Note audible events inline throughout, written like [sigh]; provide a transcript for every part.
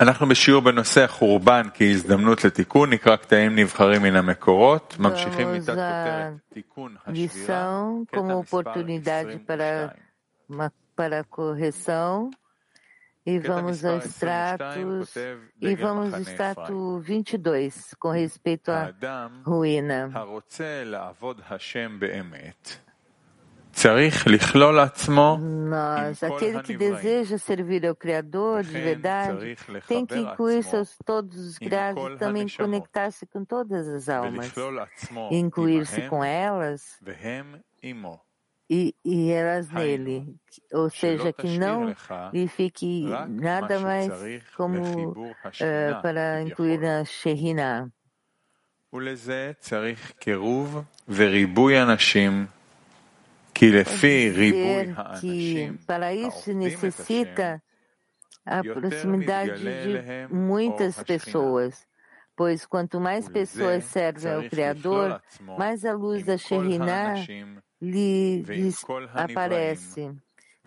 אנחנו בשיעור בנושא החורבן כהזדמנות לתיקון, נקרא קטעים נבחרים מן המקורות, ממשיכים מתת כותרת תיקון השבירה, lição קטע como מספר oportunidade para, 22. uma- para a correção e קטע vamos מספר ao 22 extratos כותב e דגל vamos ao מחנה אפרים. extrato 22 com respeito à האדם ruína. הרוצה לעבוד השם באמת, צריך לכלול עצמו Nós, עם כל aquele que הנבראים. deseja servir ao Criador de לכן verdade צריך tem que לחבר incluir עצמו seus todos os עם criados כל e também הנשמות, conectar-se com todas as almas, ולכלול עצמו e incluir-se com עמהם, elas והם עמו. e, e elas Hainu, nele. Ou שלא seja, que תשאיר não לך lhe fique רק מה nada mais שצריך como לחיבור eh, השכינה, para incluir כביכול. a Shekhinah. ולזה צריך קירוב וריבוי אנשים, כי לפי ריבוי Que ele fez dizer que para isso necessita a proximidade de muitas pessoas, pois quanto mais pessoas servem ao Criador, mais a luz da Shekhinah lhes aparece.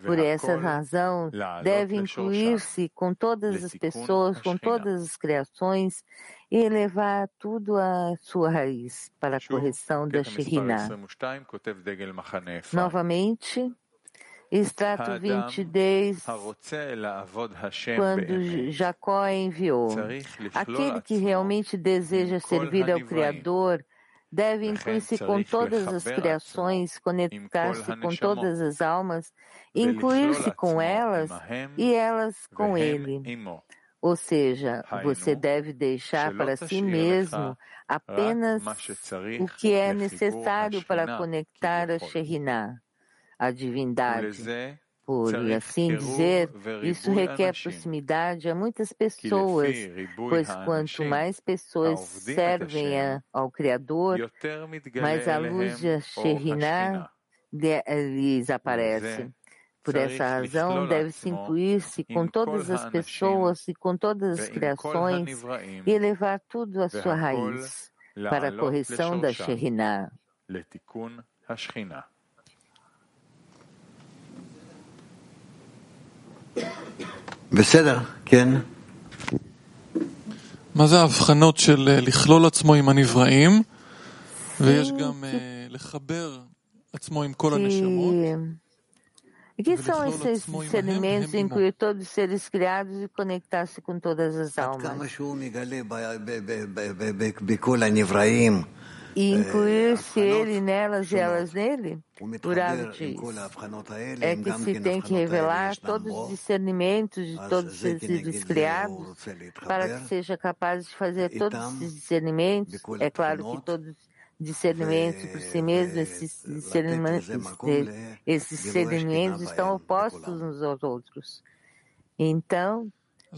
Por essa razão, deve incluir-se com todas as pessoas, com todas as criações e elevar tudo à sua raiz para a correção da Shekhinah. Novamente, extrato 22, quando Jacó enviou. Aquele que realmente deseja servir ao Criador deve incluir-se com todas as criações, conectar-se com todas as almas, incluir-se com elas e elas com ele. Ou seja, você deve deixar para si mesmo apenas o que é necessário para conectar a Shekhinah, a divindade, por assim dizer, isso requer proximidade a muitas pessoas, pois quanto mais pessoas servem a, ao Criador, mais a luz de Sheriná eh, lhes aparece. Por essa razão, deve-se incluir-se com todas as pessoas e com todas as criações e levar tudo à sua raiz para a correção da Shekhinah. בסדר, כן. מה זה ההבחנות של אה, לכלול עצמו עם הנבראים, ויש Sim, גם que, אה, לחבר עצמו עם כל הנשמות, que são esses discernimentos, incluir todos os seres criados e conectar-se com todas as almas. E incluir-se ele nelas e elas nele? Urabit é que se tem que revelar todos os discernimentos de todos os seres criados para que seja capaz de fazer todos esses discernimentos. É claro que todos os discernimentos por si mesmo, esses discernimentos, esses discernimentos estão opostos uns aos outros. Então,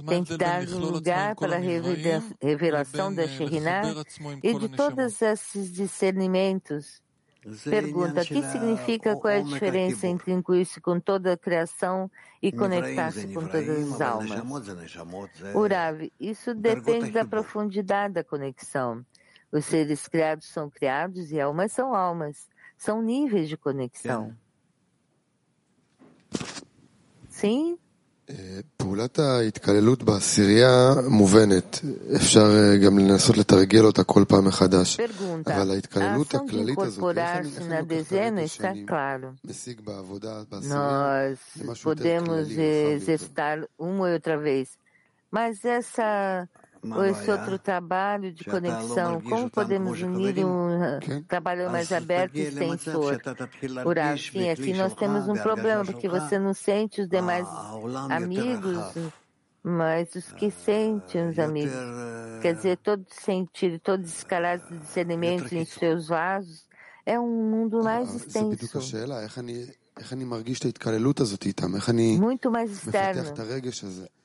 tem que dar lugar para a revelação da Shekhinah e de todos esses discernimentos. Pergunta: o que significa qual é a diferença entre incluir-se com toda a criação e conectar-se com todas as almas? Urav, isso depende da profundidade da conexão. Os seres criados são criados e almas são almas. São níveis de conexão. Sim? פעולת ההתקללות בעשירייה מובנת, אפשר אה, גם לנסות לתרגל אותה כל פעם מחדש. pergunta. אבל A ההתקללות ação de הכללית הזאת, איך אני, incorporar-se איך na אני לוקח את הרקע dezena está שאני claro. משיג בעבודה בעשירייה Nós למשהו יותר podemos כללי, רחב יותר. exercitar uma e outra vez. Mas essa, מה ou esse outro trabalho de conexão? Como podemos unir um trabalho mais aberto e sem flor? Sim, aqui nós temos um problema, porque você não sente os demais amigos, mas os que sentem os amigos. Quer dizer, todo sentido, todo escalar de discernimento em seus vasos é um mundo mais extenso muito mais externo.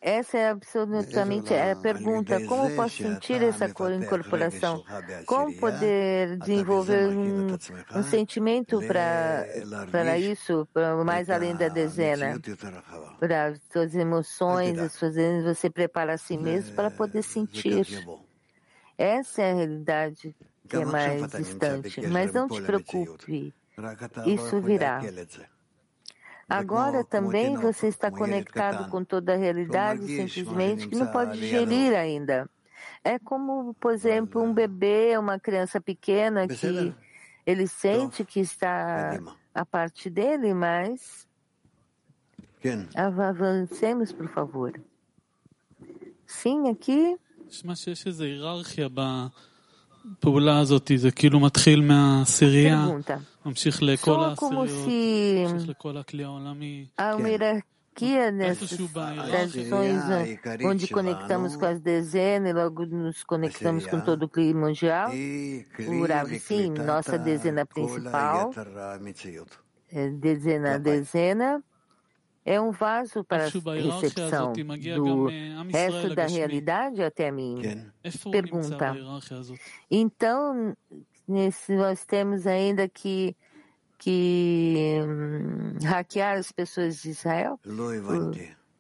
Essa é absolutamente é a pergunta. Como posso sentir essa incorporação? Como poder desenvolver um, um sentimento para isso, pra mais além da dezena? Para as suas emoções, as suas você prepara a si mesmo para poder sentir. Essa é a realidade que é mais distante. Mas não te preocupe, isso virá. Agora também você está conectado com toda a realidade, simplesmente que não pode digerir ainda. É como, por exemplo, um bebê, uma criança pequena que ele sente que está a parte dele, mas avancemos, por favor. Sim, aqui. Pergunta. Soa como se a hierarquia nessas nações onde conectamos com as dezenas e logo nos conectamos com todo o clima mundial. O Rav, sim, nossa dezena principal, dezena a dezena, é um vaso para a recepção do resto da realidade até mim. Pergunta. Então, nesse, nós temos ainda que, que hum, hackear as pessoas de Israel?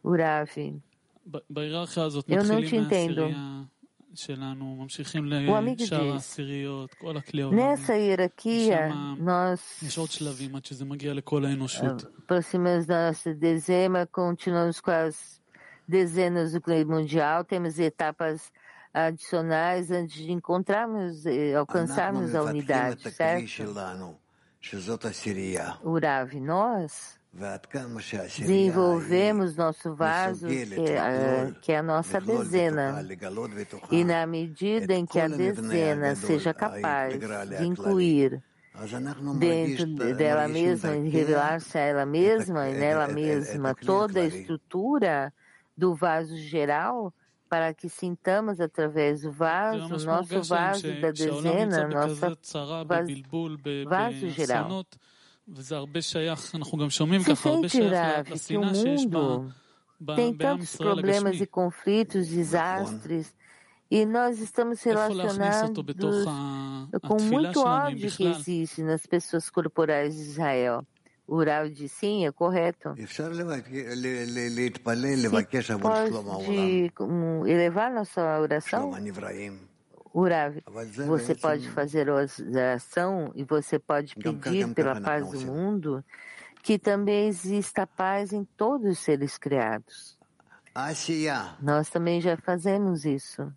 O, o Rav. Eu não te entendo. O amigo diz, nessa hierarquia, nós aproximamos da nossa dezena, continuamos com as dezenas do clima mundial, temos etapas adicionais antes de encontrarmos, alcançarmos a unidade, certo? Urav, nós desenvolvemos nosso vaso, que é, que é a nossa dezena. E na medida em que a dezena seja capaz de incluir dentro dela mesma, e revelar-se a ela mesma e nela mesma toda a estrutura do vaso geral, para que sintamos através do vaso, nosso vaso da dezena, nosso vaso, vaso geral. Se sente grave que o mundo tem tantos problemas e conflitos, desastres, e nós estamos relacionados com muito ódio que existe nas pessoas corporais de Israel. O Rav de sim, é correto. Você pode elevar nossa oração? Urav, você pode fazer oração e você pode pedir pela paz do mundo, que também exista paz em todos os seres criados. Nós também já fazemos isso.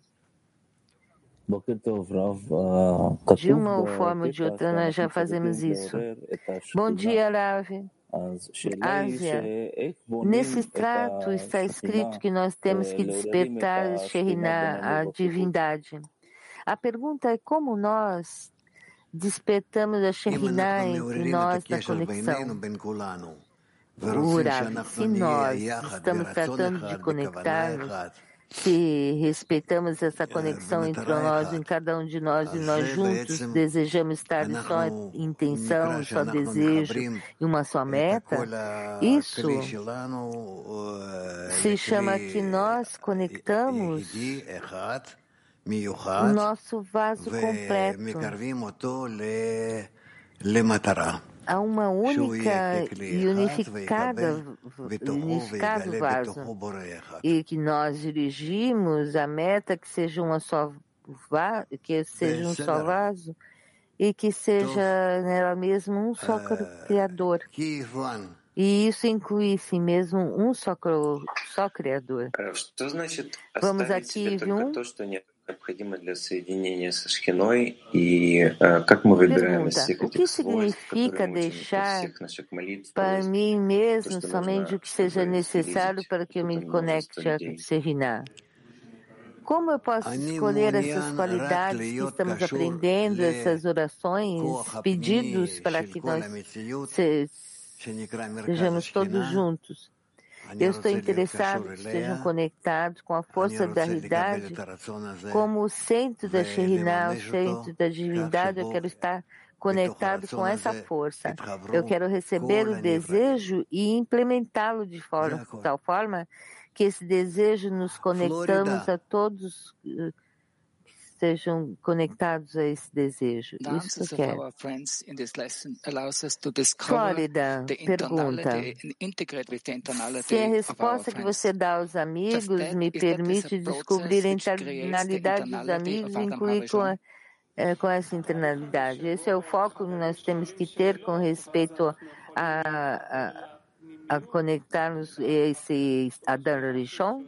De uma forma ou de outra, nós já fazemos isso. Bom dia, Rav. Ásia, nesse extrato está escrito que nós temos que despertar Sherinah, a divindade. A pergunta é como nós despertamos a Shekhinah entre nós na conexão. Urav, se nós estamos tratando de conectar-nos, se respeitamos essa conexão entre nós, em cada um de nós e nós juntos desejamos estar em só intenção, só desejo e uma só meta, isso se chama que nós conectamos o nosso vaso completo a uma única e unificada, unificado vaso e que nós dirigimos a meta que seja uma só que seja um só vaso e que seja nela mesma um só criador. E isso inclui sim mesmo um só, só criador. Vamos aqui, viu? O que significa deixar para mim mesmo somente o que seja necessário para que eu me conecte a Seviná? Como eu posso escolher essas qualidades que estamos aprendendo, essas orações, pedidos para que nós sejamos todos juntos? Eu estou interessado que estejam conectados com a força da realidade, como o centro da Shekhinah, o centro da divindade. Eu quero estar conectado com essa força. Eu quero receber o desejo e implementá-lo de forma, tal forma que esse desejo nos conectamos a todos estejam conectados a esse desejo. Isso que é. Flórida pergunta: se a resposta que você dá aos amigos me permite descobrir a internalidade dos amigos incluir com, a, é, com essa internalidade. Esse é o foco que nós temos que ter com respeito a, a a conectar-nos esse Adar Rishon?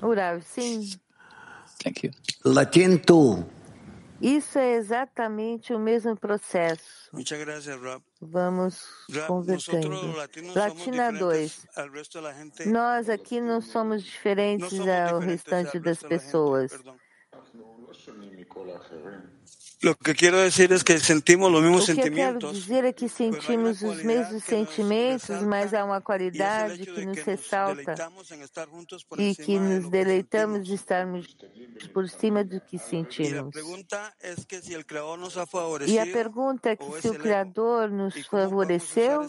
Urav, sim. Thank you. Latin 2. Isso é exatamente o mesmo processo. Vamos convertendo. Latina 2. Nós aqui não somos diferentes ao restante das pessoas. O que. Eu quero dizer é que sentimos os mesmos sentimentos, mas há uma qualidade que nos ressalta e que nos deleitamos de estarmos por cima do que sentimos. E a pergunta é que se o Criador nos favoreceu,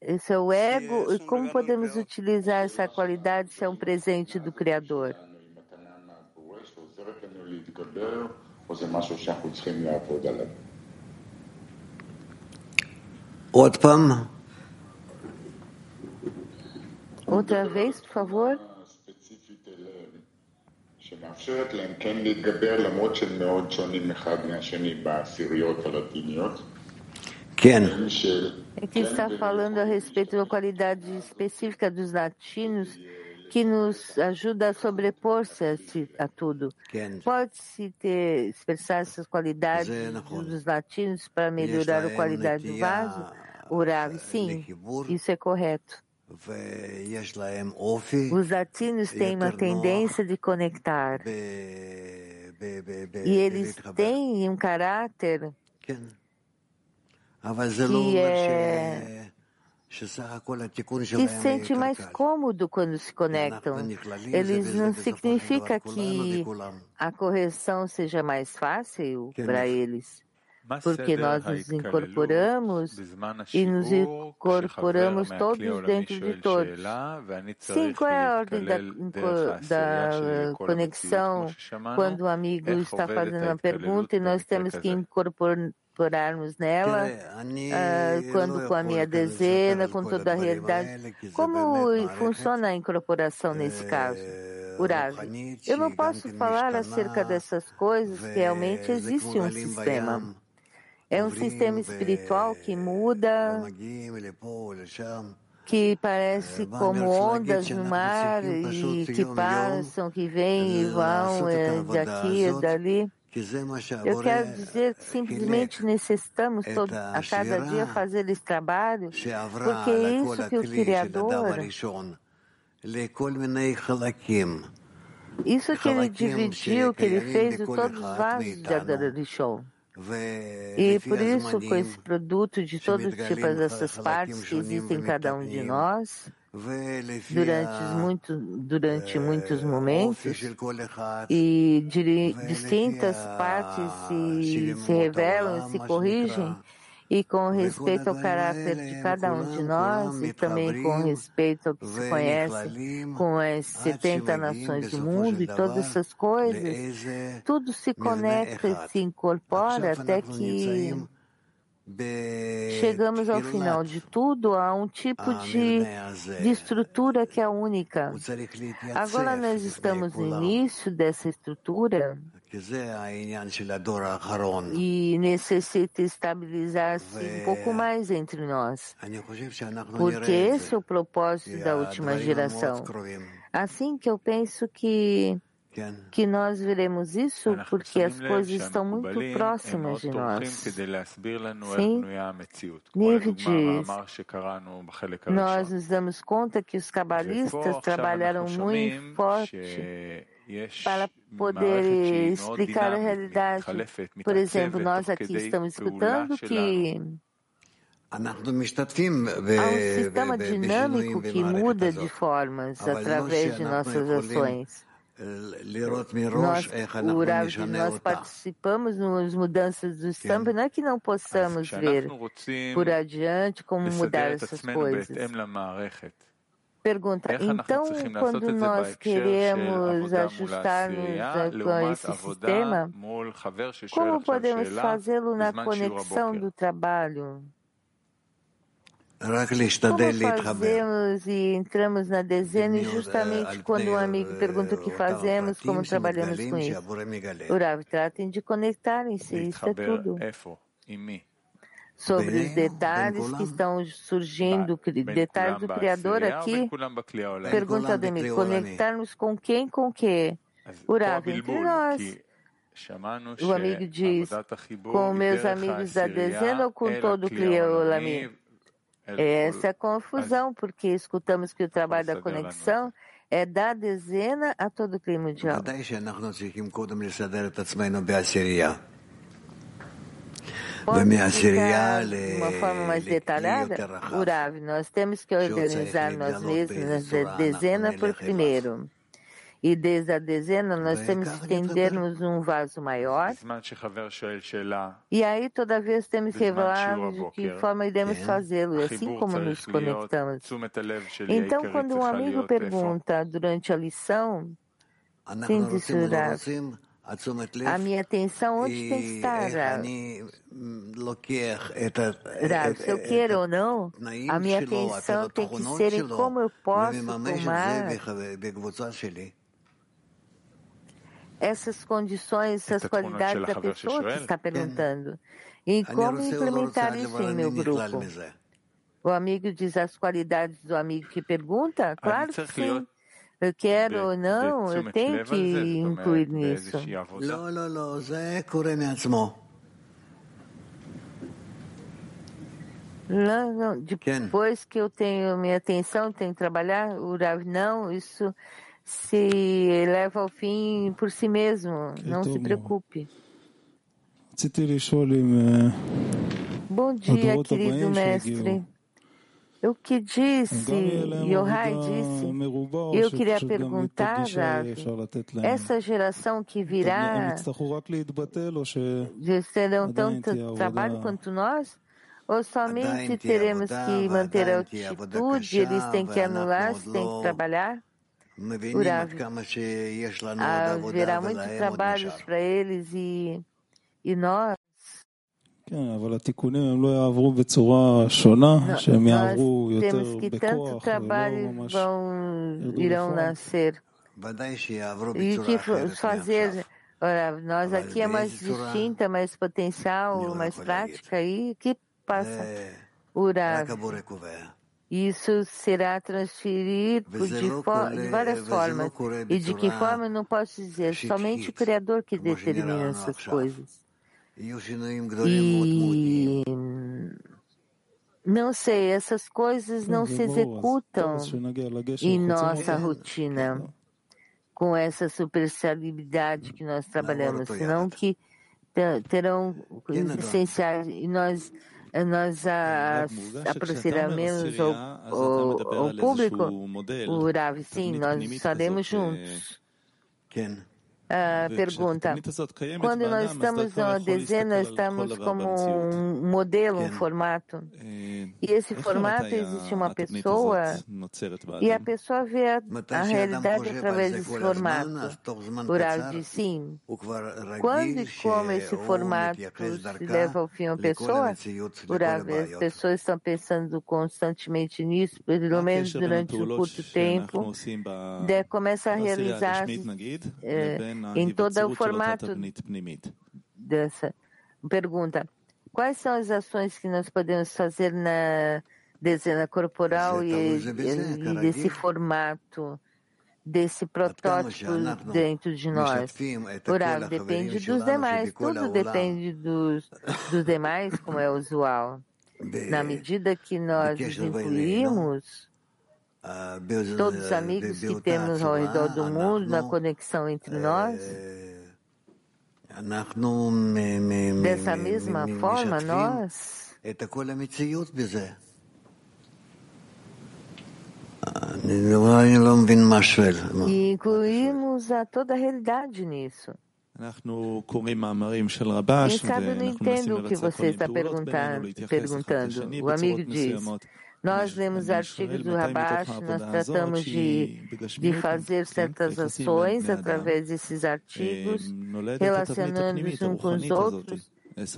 esse é o ego, e como podemos utilizar essa qualidade se é um presente do Criador? או זה משהו שאנחנו צריכים לעבוד עליו? עוד פעם. Outra vez, por favor. שמאפשרת להם כן להתגבר למרות שהם מאוד שונים אחד מהשני בעשיריות הלטיניות. כן. Aqui está falando a respeito da qualidade específica dos latinos que nos ajuda a sobrepor-se a, a, tudo. Pode-se ter, expressar essas qualidades dos latinos para melhorar a qualidade do vaso? Orar, sim, isso é correto. Os latinos têm uma tendência de conectar. E eles têm um caráter que é se sente mais cômodo quando se conectam. Eles não significa que a correção seja mais fácil para eles, porque nós nos incorporamos e nos incorporamos todos dentro de todos. Sim, qual é a ordem da, da conexão quando o amigo está fazendo uma pergunta e nós temos que incorporar incorporarmos nela, uh, quando com a minha dezena, com toda a realidade. Como funciona a incorporação nesse caso? Urav, eu não posso falar acerca dessas coisas, realmente existe um sistema. É um sistema espiritual que muda, que parece como ondas no mar e que passam, que vêm e vão é, daqui e dali. Eu quero dizer que simplesmente necessitamos todo, a cada dia fazer esse trabalho, porque é isso que o Criador, isso que ele dividiu, que ele fez de todos os vasos de Adarishon. E por isso, com esse produto de todos os tipos dessas partes que existem em cada um de nós, durante, muito, durante muitos momentos e de distintas partes se, se revelam e se corrigem e com respeito ao caráter de cada um de nós e também com respeito ao que se conhece com as 70 nações do mundo e todas essas coisas, tudo se conecta e se incorpora até que Chegamos ao final de tudo a um tipo de, de estrutura que é única. Agora nós estamos no início dessa estrutura e necessita estabilizar-se um pouco mais entre nós, porque esse é o propósito da última geração. Assim que eu penso que que nós veremos isso porque as coisas estão muito próximas de nós. Sim, Nivid nós nos damos conta que os cabalistas trabalharam muito forte para poder explicar a realidade. Por exemplo, nós aqui estamos escutando que Há um sistema dinâmico que muda de formas através de nossas ações. Nós, Urav, nós participamos nas mudanças do samba, não é que não possamos ver por adiante como mudar essas coisas. Pergunta, então quando nós queremos ajustar-nos com esse sistema, como podemos fazê-lo na conexão do trabalho? Como fazemos e entramos na dezena e justamente quando um amigo pergunta o que fazemos, como trabalhamos com isso? O Rav tratem de conectarem-se, isso é tudo. Sobre os detalhes que estão surgindo, detalhes do Criador aqui, pergunta do amigo, conectarmos com quem, com que? O Rav, entre nós. O amigo diz, com meus amigos da dezena ou com todo o Cliolamim? Essa é a confusão, porque escutamos que o trabalho da conexão é da dezena a todo o clima mundial. Pode explicar de uma forma mais detalhada? Urav, nós temos que organizar nós mesmos na dezena por primeiro. E desde a dezena nós temos que estendermos um vaso maior. E aí toda vez temos que revelar de que forma iremos fazê-lo, assim como nos conectamos. Então, quando um amigo pergunta durante a lição, tem jurar. A minha atenção onde tem que estar? Rav, se eu quero ou não, a minha atenção tem que ser em como eu posso tomar essas condições, essas qualidades da pessoa que está perguntando. E como implementar isso em meu grupo? O amigo diz as qualidades do amigo que pergunta? Claro que sim. Eu quero ou não, eu tenho que incluir nisso. Não, não, não, Não, não. Depois que eu tenho minha atenção, tenho que trabalhar, o Rav, não, isso se leva ao fim por si mesmo. Não se preocupe. Bom dia, querido mestre. O que disse, Yohai disse, eu queria perguntar, Rav, essa geração que virá, terão tanto trabalho quanto nós? Ou somente teremos que manter a atitude, eles têm que anular, têm que trabalhar? Urav, haverá muitos trabalhos para eles e, e nós? Nós temos que tanto trabalho vão, irão nascer. E o que fazer? Ora, nós aqui é mais distinta, mais potencial, mais prática. E o que passa? Urav. Isso será transferido de, de, várias formas. E de que forma eu não posso dizer. Somente o Criador que determina essas coisas. E não sei, essas coisas não se executam em nossa rotina com essa superficialidade que nós trabalhamos, senão que terão essenciais e nós nós aproximaremos ao, ao, ao público, o Rav, sim, nós estaremos juntos. Uh, pergunta: quando nós estamos na dezena, estamos como um modelo, um formato. E esse formato existe uma pessoa e a pessoa vê a, a realidade através desse formato. Rav diz sim. Quando e como esse formato se leva ao fim a pessoa, Rav, as pessoas estão pensando constantemente nisso, pelo menos durante um curto tempo, de, começa a realizar em todo o formato dessa pergunta. Quais são as ações que nós podemos fazer na dezena corporal e, e desse formato, desse protótipo dentro de nós? Orar depende dos demais, tudo depende dos, dos demais, como é usual. [laughs] Na medida que nós incluímos, todos os amigos que temos ao redor do mundo, na conexão entre nós. Dessa mesma forma, nós e incluímos a toda a realidade nisso. Quem sabe eu não entendo o que você está perguntando. O amigo diz, nós lemos artigos do Rabash, nós tratamos de, de fazer certas ações através desses artigos, relacionando-os uns com os outros.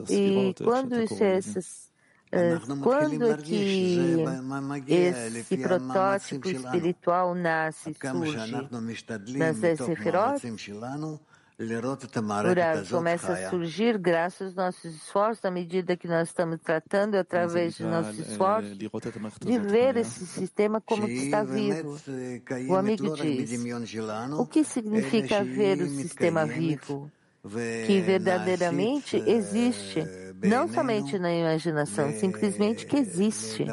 E quando isso, essas quando é que esse protótipo espiritual nasce, surge? Nas Sefirot? Urav começa a surgir graças aos nossos esforços, à medida que nós estamos tratando, através de nossos esforços, de ver esse sistema como que está vivo. O amigo diz, o que significa ver o sistema vivo? Que verdadeiramente existe, não somente na imaginação, simplesmente que existe.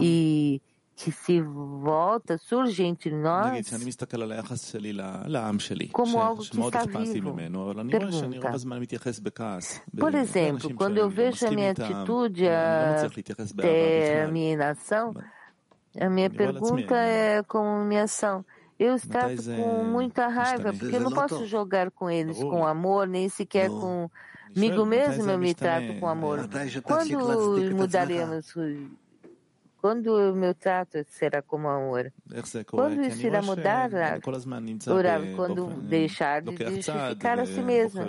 E que se volta, surge entre nós como algo que está vivo. Pergunta. Por exemplo, quando eu vejo a minha atitude até a minha inação, a minha pergunta é como minha ação. Eu trato com muita raiva, porque eu não posso jogar com eles com amor, nem sequer comigo mesmo eu me trato com amor. Quando mudaremos quando o meu trato será como amor? Quando isso irá mudar? Rav, quando deixar de justificar a si mesmo.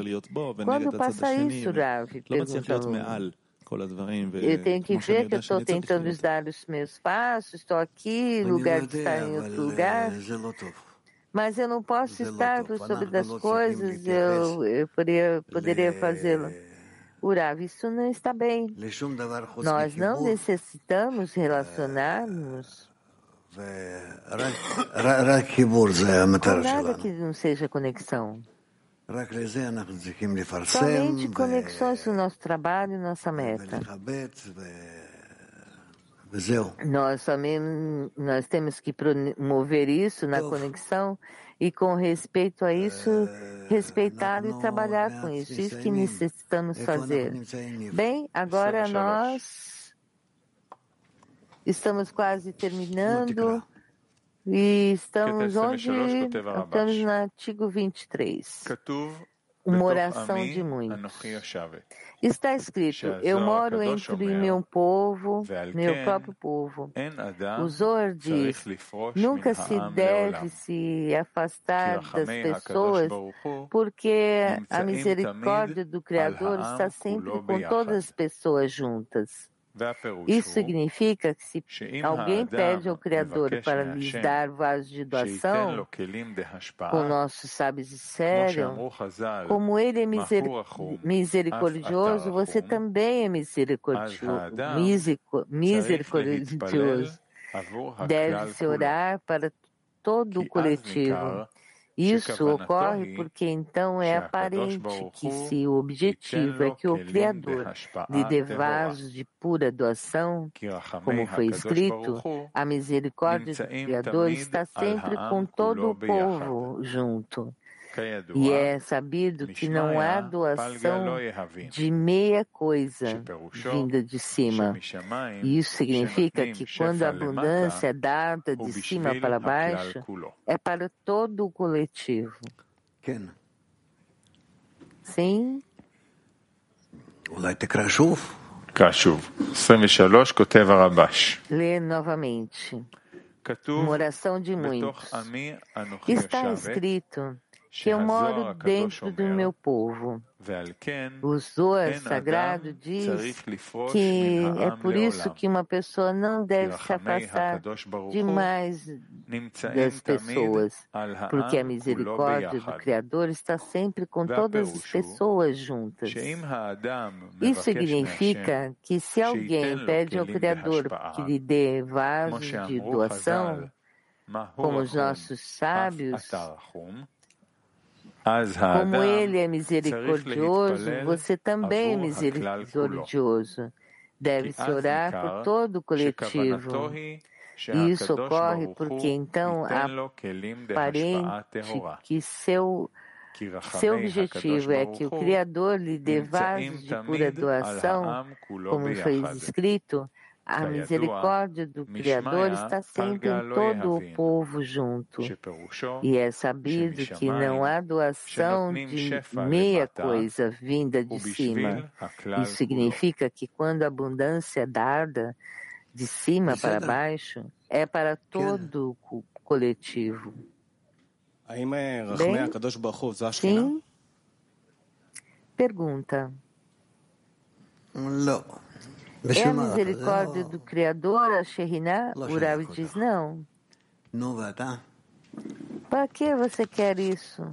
Quando passa isso, Rav? Eu tenho que ver que eu estou tentando dar os meus passos, estou aqui, lugar de estar em outro lugar. Mas eu não posso estar sobre das coisas, eu, eu poderia, poderia fazê-lo. Urav, isso não está bem. Nós não necessitamos relacionar-nos com nada que não seja conexão. Somente conexões o nosso trabalho e nossa meta. Nós, nós temos que promover isso na conexão e com respeito a isso, respeitar e trabalhar com isso. Isso que necessitamos fazer. Bem, agora nós estamos quase terminando e estamos onde? Estamos no artigo 23 uma oração de muitos. Está escrito: Eu moro entre meu povo, meu próprio povo. O Zor diz: Nunca se deve se afastar das pessoas, porque a misericórdia do Criador está sempre com todas as pessoas juntas. Isso significa que se alguém pede ao Criador para lhes dar vasos de doação, com nossos sábios disseram, como ele é misericordioso, você também é misericordioso. misericordioso. Deve-se orar para todo o coletivo. Isso ocorre porque então é aparente que se o objetivo é que o Criador lhe dê vasos de pura doação, como foi escrito, a misericórdia do Criador está sempre com todo o povo junto. E é sabido que não há doação de meia coisa vinda de cima. E isso significa que quando a abundância é dada de cima para baixo, é para todo o coletivo. Sim? קשוב. 23 כותב הרבש. Lê novamente. Uma oração de muitos. Está escrito que eu moro dentro do meu povo. O Zohar sagrado diz que é por isso que uma pessoa não deve se afastar demais das pessoas, porque a misericórdia do Criador está sempre com todas as pessoas juntas. Isso significa que se alguém pede ao Criador que lhe dê vasos de doação, como os nossos sábios, como ele é misericordioso, você também é misericordioso. Deve-se orar por todo o coletivo. E isso ocorre porque então aparente que seu, seu objetivo é que o Criador lhe dê vasos de pura doação, como foi escrito, a misericórdia do Criador está sempre em todo o povo junto. E é sabido que não há doação de meia coisa vinda de cima. Isso significa que quando a abundância é dada de cima para baixo, é para todo o coletivo. Bem, sim? Pergunta. Não. É a misericórdia do Criador, a Shekhinah? O Rav diz não. Para que você quer isso?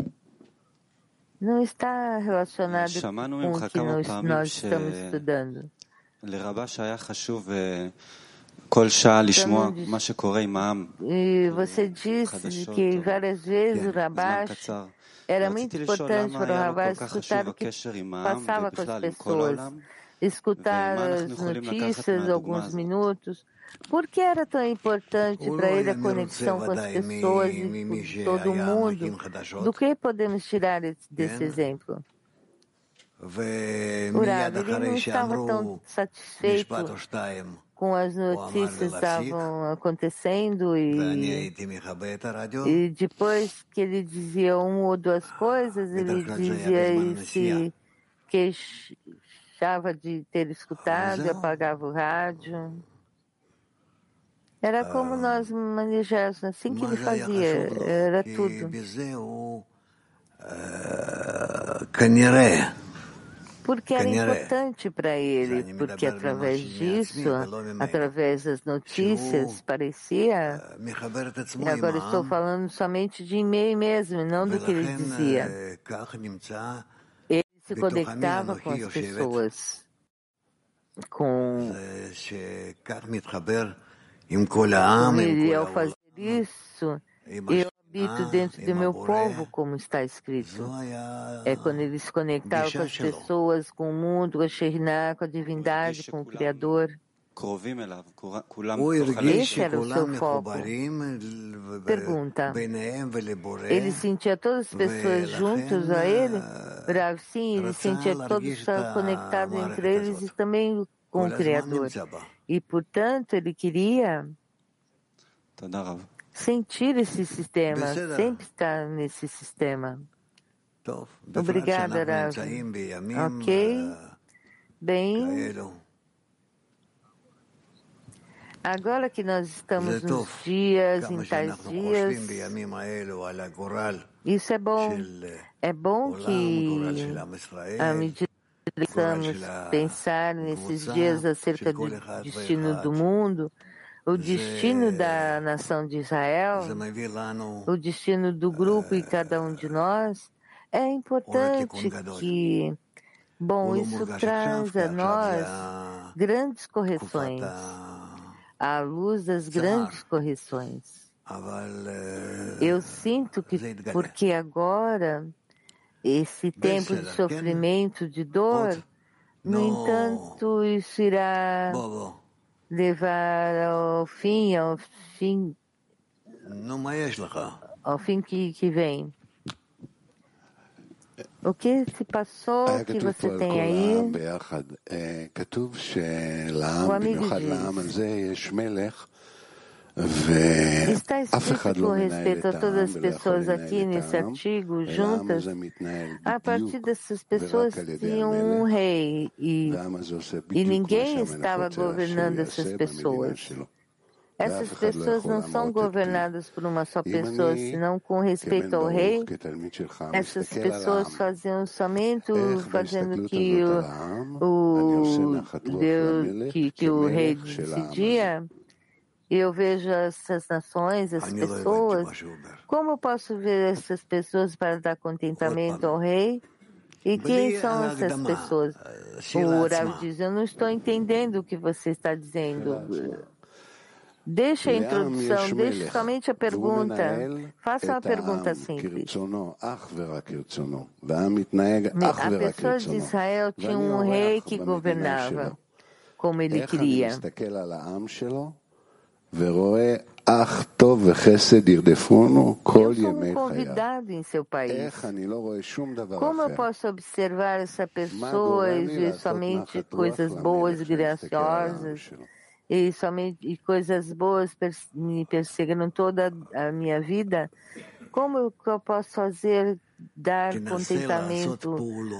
Não está relacionado com o que nós, nós estamos estudando. E você disse que várias vezes o Rabash era muito importante para o Rabash escutar o que passava com as pessoas, escutar as notícias alguns minutos. Por que era tão importante para ele a conexão com as pessoas e com todo mundo? Do que podemos tirar desse exemplo? O Rav, ele não estava tão satisfeito com as notícias que estavam acontecendo e, e depois que ele dizia uma ou duas coisas, ele dizia e se queixava de ter escutado e apagava o rádio. Era como nós manejávamos, assim que ele fazia, era tudo. Porque era importante para ele, porque através disso, através das notícias, parecia. E agora estou falando somente de e-mail mesmo, não do que ele dizia. Se conectava com as pessoas, com e ao fazer isso, eu habito dentro do meu povo, como está escrito. É quando ele se conectava com as pessoas, com o mundo, com a Shekhinah, com a divindade, com o Criador. Esse era o seu foco. Pergunta. Ele sentia todas as pessoas juntos a ele? Rav, sim, ele sentia todos conectados entre eles e também com o Criador. E, portanto, ele queria sentir esse sistema, sempre estar nesse sistema. Obrigada, Rav. Ok? Bem. Agora que nós estamos nos dias, em tais dias, isso é bom. É bom que, à medida precisamos pensar nesses dias acerca do destino do mundo, o destino da nação de Israel, o destino do grupo e cada um de nós, é importante que, bom, isso traz a nós grandes correções, à luz das grandes correções. Eu sinto que, porque agora esse tempo de sofrimento, de dor, no entanto, isso irá levar ao fim, ao fim, ao fim que, que vem. O que se passou que você tem aí? O amigo diz, Está escrito com respeito a todas as pessoas aqui nesse artigo, juntas, a partir dessas pessoas tinham um rei e, e ninguém estava governando essas pessoas. Essas pessoas não são governadas por uma só pessoa, senão com respeito ao rei. Essas pessoas faziam somente fazendo que o, o Deus, que, que o rei decidia eu vejo essas nações, as pessoas, como eu posso ver essas pessoas para dar contentamento ao rei? E quem são essas pessoas? O Rav diz, eu não estou entendendo o que você está dizendo. Deixa a introdução, deixe somente a pergunta. Faça uma pergunta simples. A pessoa de Israel tinha um rei que governava como ele queria. Eu sou um convidado em seu país. Como eu posso observar essa pessoa e ver somente coisas boas e graciosas? E somente e coisas boas me perseguiram toda a minha vida? Como eu posso fazer dar contentamento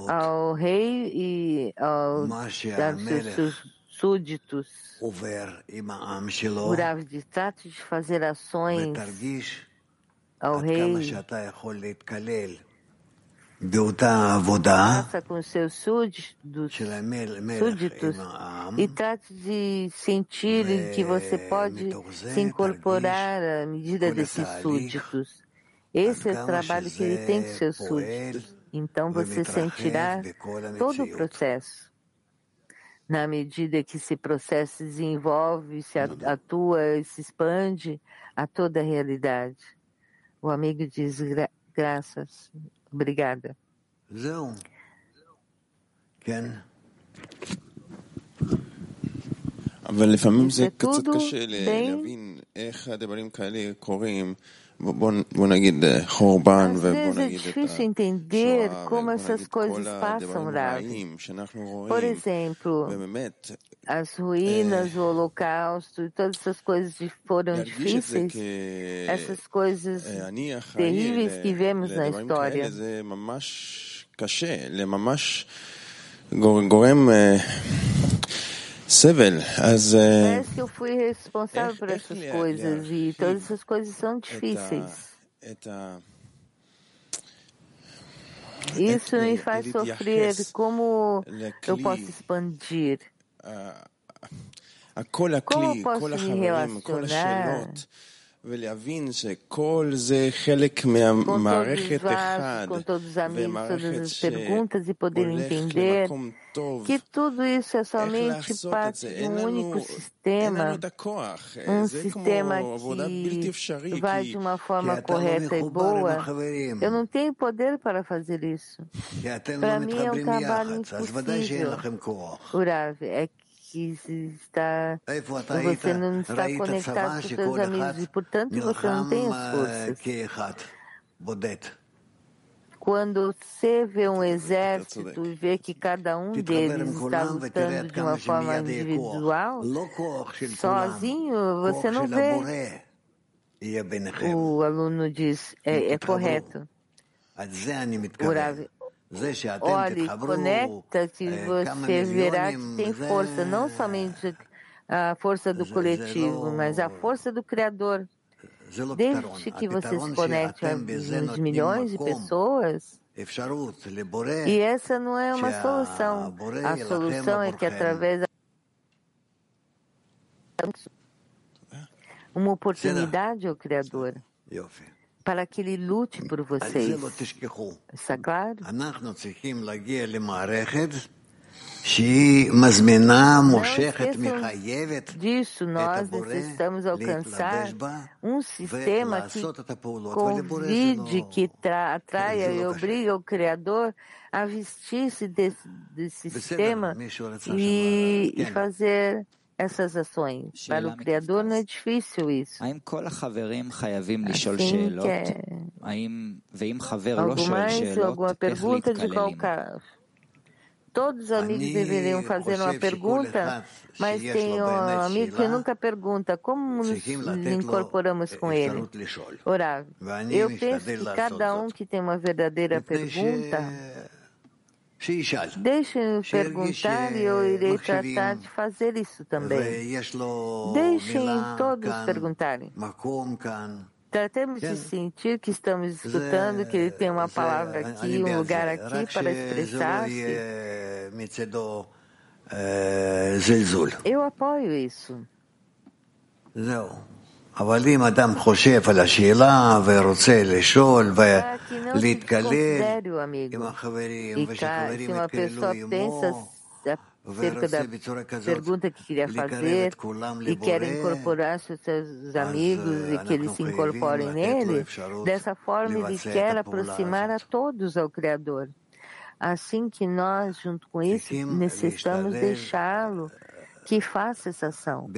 ao rei e ao, dar seus súditos. O Rav diz, trate de fazer ações ao rei Faça com seus súditos, súditos e trate de sentir que você pode se incorporar à medida desses súditos. Esse é o trabalho que ele tem com seus súditos. Então você sentirá todo o processo. Na medida que esse processo se desenvolve, se atua e se expande a toda a realidade. O amigo diz gra graças. Obrigada. אבל לפעמים זה קצת קשה להבין איך הדברים כאלה קורים Às vezes é difícil entender como essas coisas passam, Rav. Por exemplo, as ruínas, o holocausto e todas essas coisas foram difíceis, essas coisas terríveis que vemos na história. Parece que eu fui responsável por essas coisas e todas essas coisas são difíceis. Isso me faz sofrer. Como eu posso expandir? Como posso me relacionar? ולהבין שכל זה חלק מהמערכת אחד, com todos os que tudo isso é somente parte de um único sistema, um sistema que vai de uma forma correta e boa. Eu não tenho poder para fazer isso. Para mim é um trabalho impossível. Urav, é que que está, você não está conectado com seus amigos e, portanto, você não tem as forças. Quando você vê um exército e vê que cada um deles está lutando de uma forma individual, sozinho, você não vê. O aluno diz, é, é correto. Olhe, conecta que você verá que tem força, não somente a força do coletivo, mas a força do Criador. Desde que você se conecte a milhões de pessoas, e essa não é uma solução. A solução é que através da uma oportunidade ao Criador para que ele lute por vocês. Está claro? Não disso, nós necessitamos alcançar um sistema que convide, que atraia e obriga o Criador a vestir-se desse, desse sistema e, e fazer essas ações. Para o Criador não é difícil isso. Assim que é... Alguma pergunta de qual caso? Todos os amigos deveriam fazer uma pergunta, mas tem um amigo que nunca pergunta. Como nos incorporamos com ele? Orar. Eu penso que cada um que tem uma verdadeira pergunta Deixem-me perguntar e eu irei tratar de fazer isso também. Deixem todos perguntarem. Tratemos de sentir que estamos escutando, que ele tem uma palavra aqui, um lugar aqui para expressar-se. Eu apoio isso. אבל אם אדם חושב על השאלה ורוצה לשאול ולהתקלל עם החברים, ושחברים יתקללו acerca da pergunta que queria fazer e quer incorporar seus amigos e que eles se incorporem nele, dessa forma ele quer aproximar a todos ao Criador. Assim que nós, junto com isso, necessitamos deixá-lo que faça essa ação.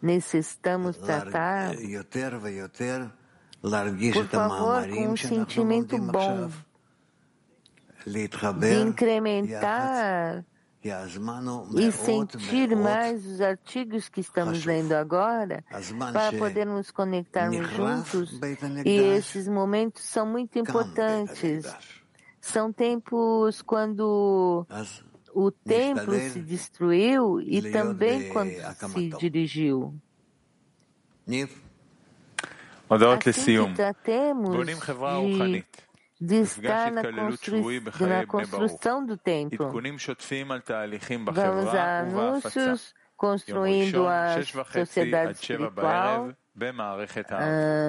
Necessitamos tratar, por favor, com um sentimento bom de incrementar e sentir mais os artigos que estamos lendo agora para podermos conectarmos juntos. E esses momentos são muito importantes. São tempos quando o templo se destruiu e também quando se dirigiu. Assim que tratemos de de estar na, na construção do templo. Vamos a anúncios construindo a sociedade espiritual,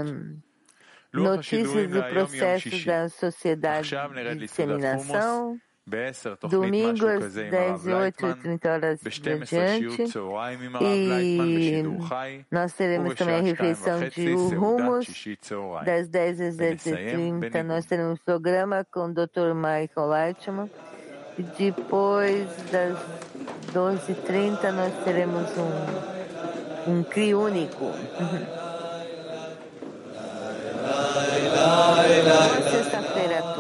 um, notícias e processos da sociedade de disseminação, domingo às 10 e 8 30 horas diante. E nós teremos também a refeição de rumos, das 10 às 10 e 30 nós teremos programa com o Dr. Michael Leitman. E depois das 12 e 30 nós teremos um, um CRI único. Sexta-feira a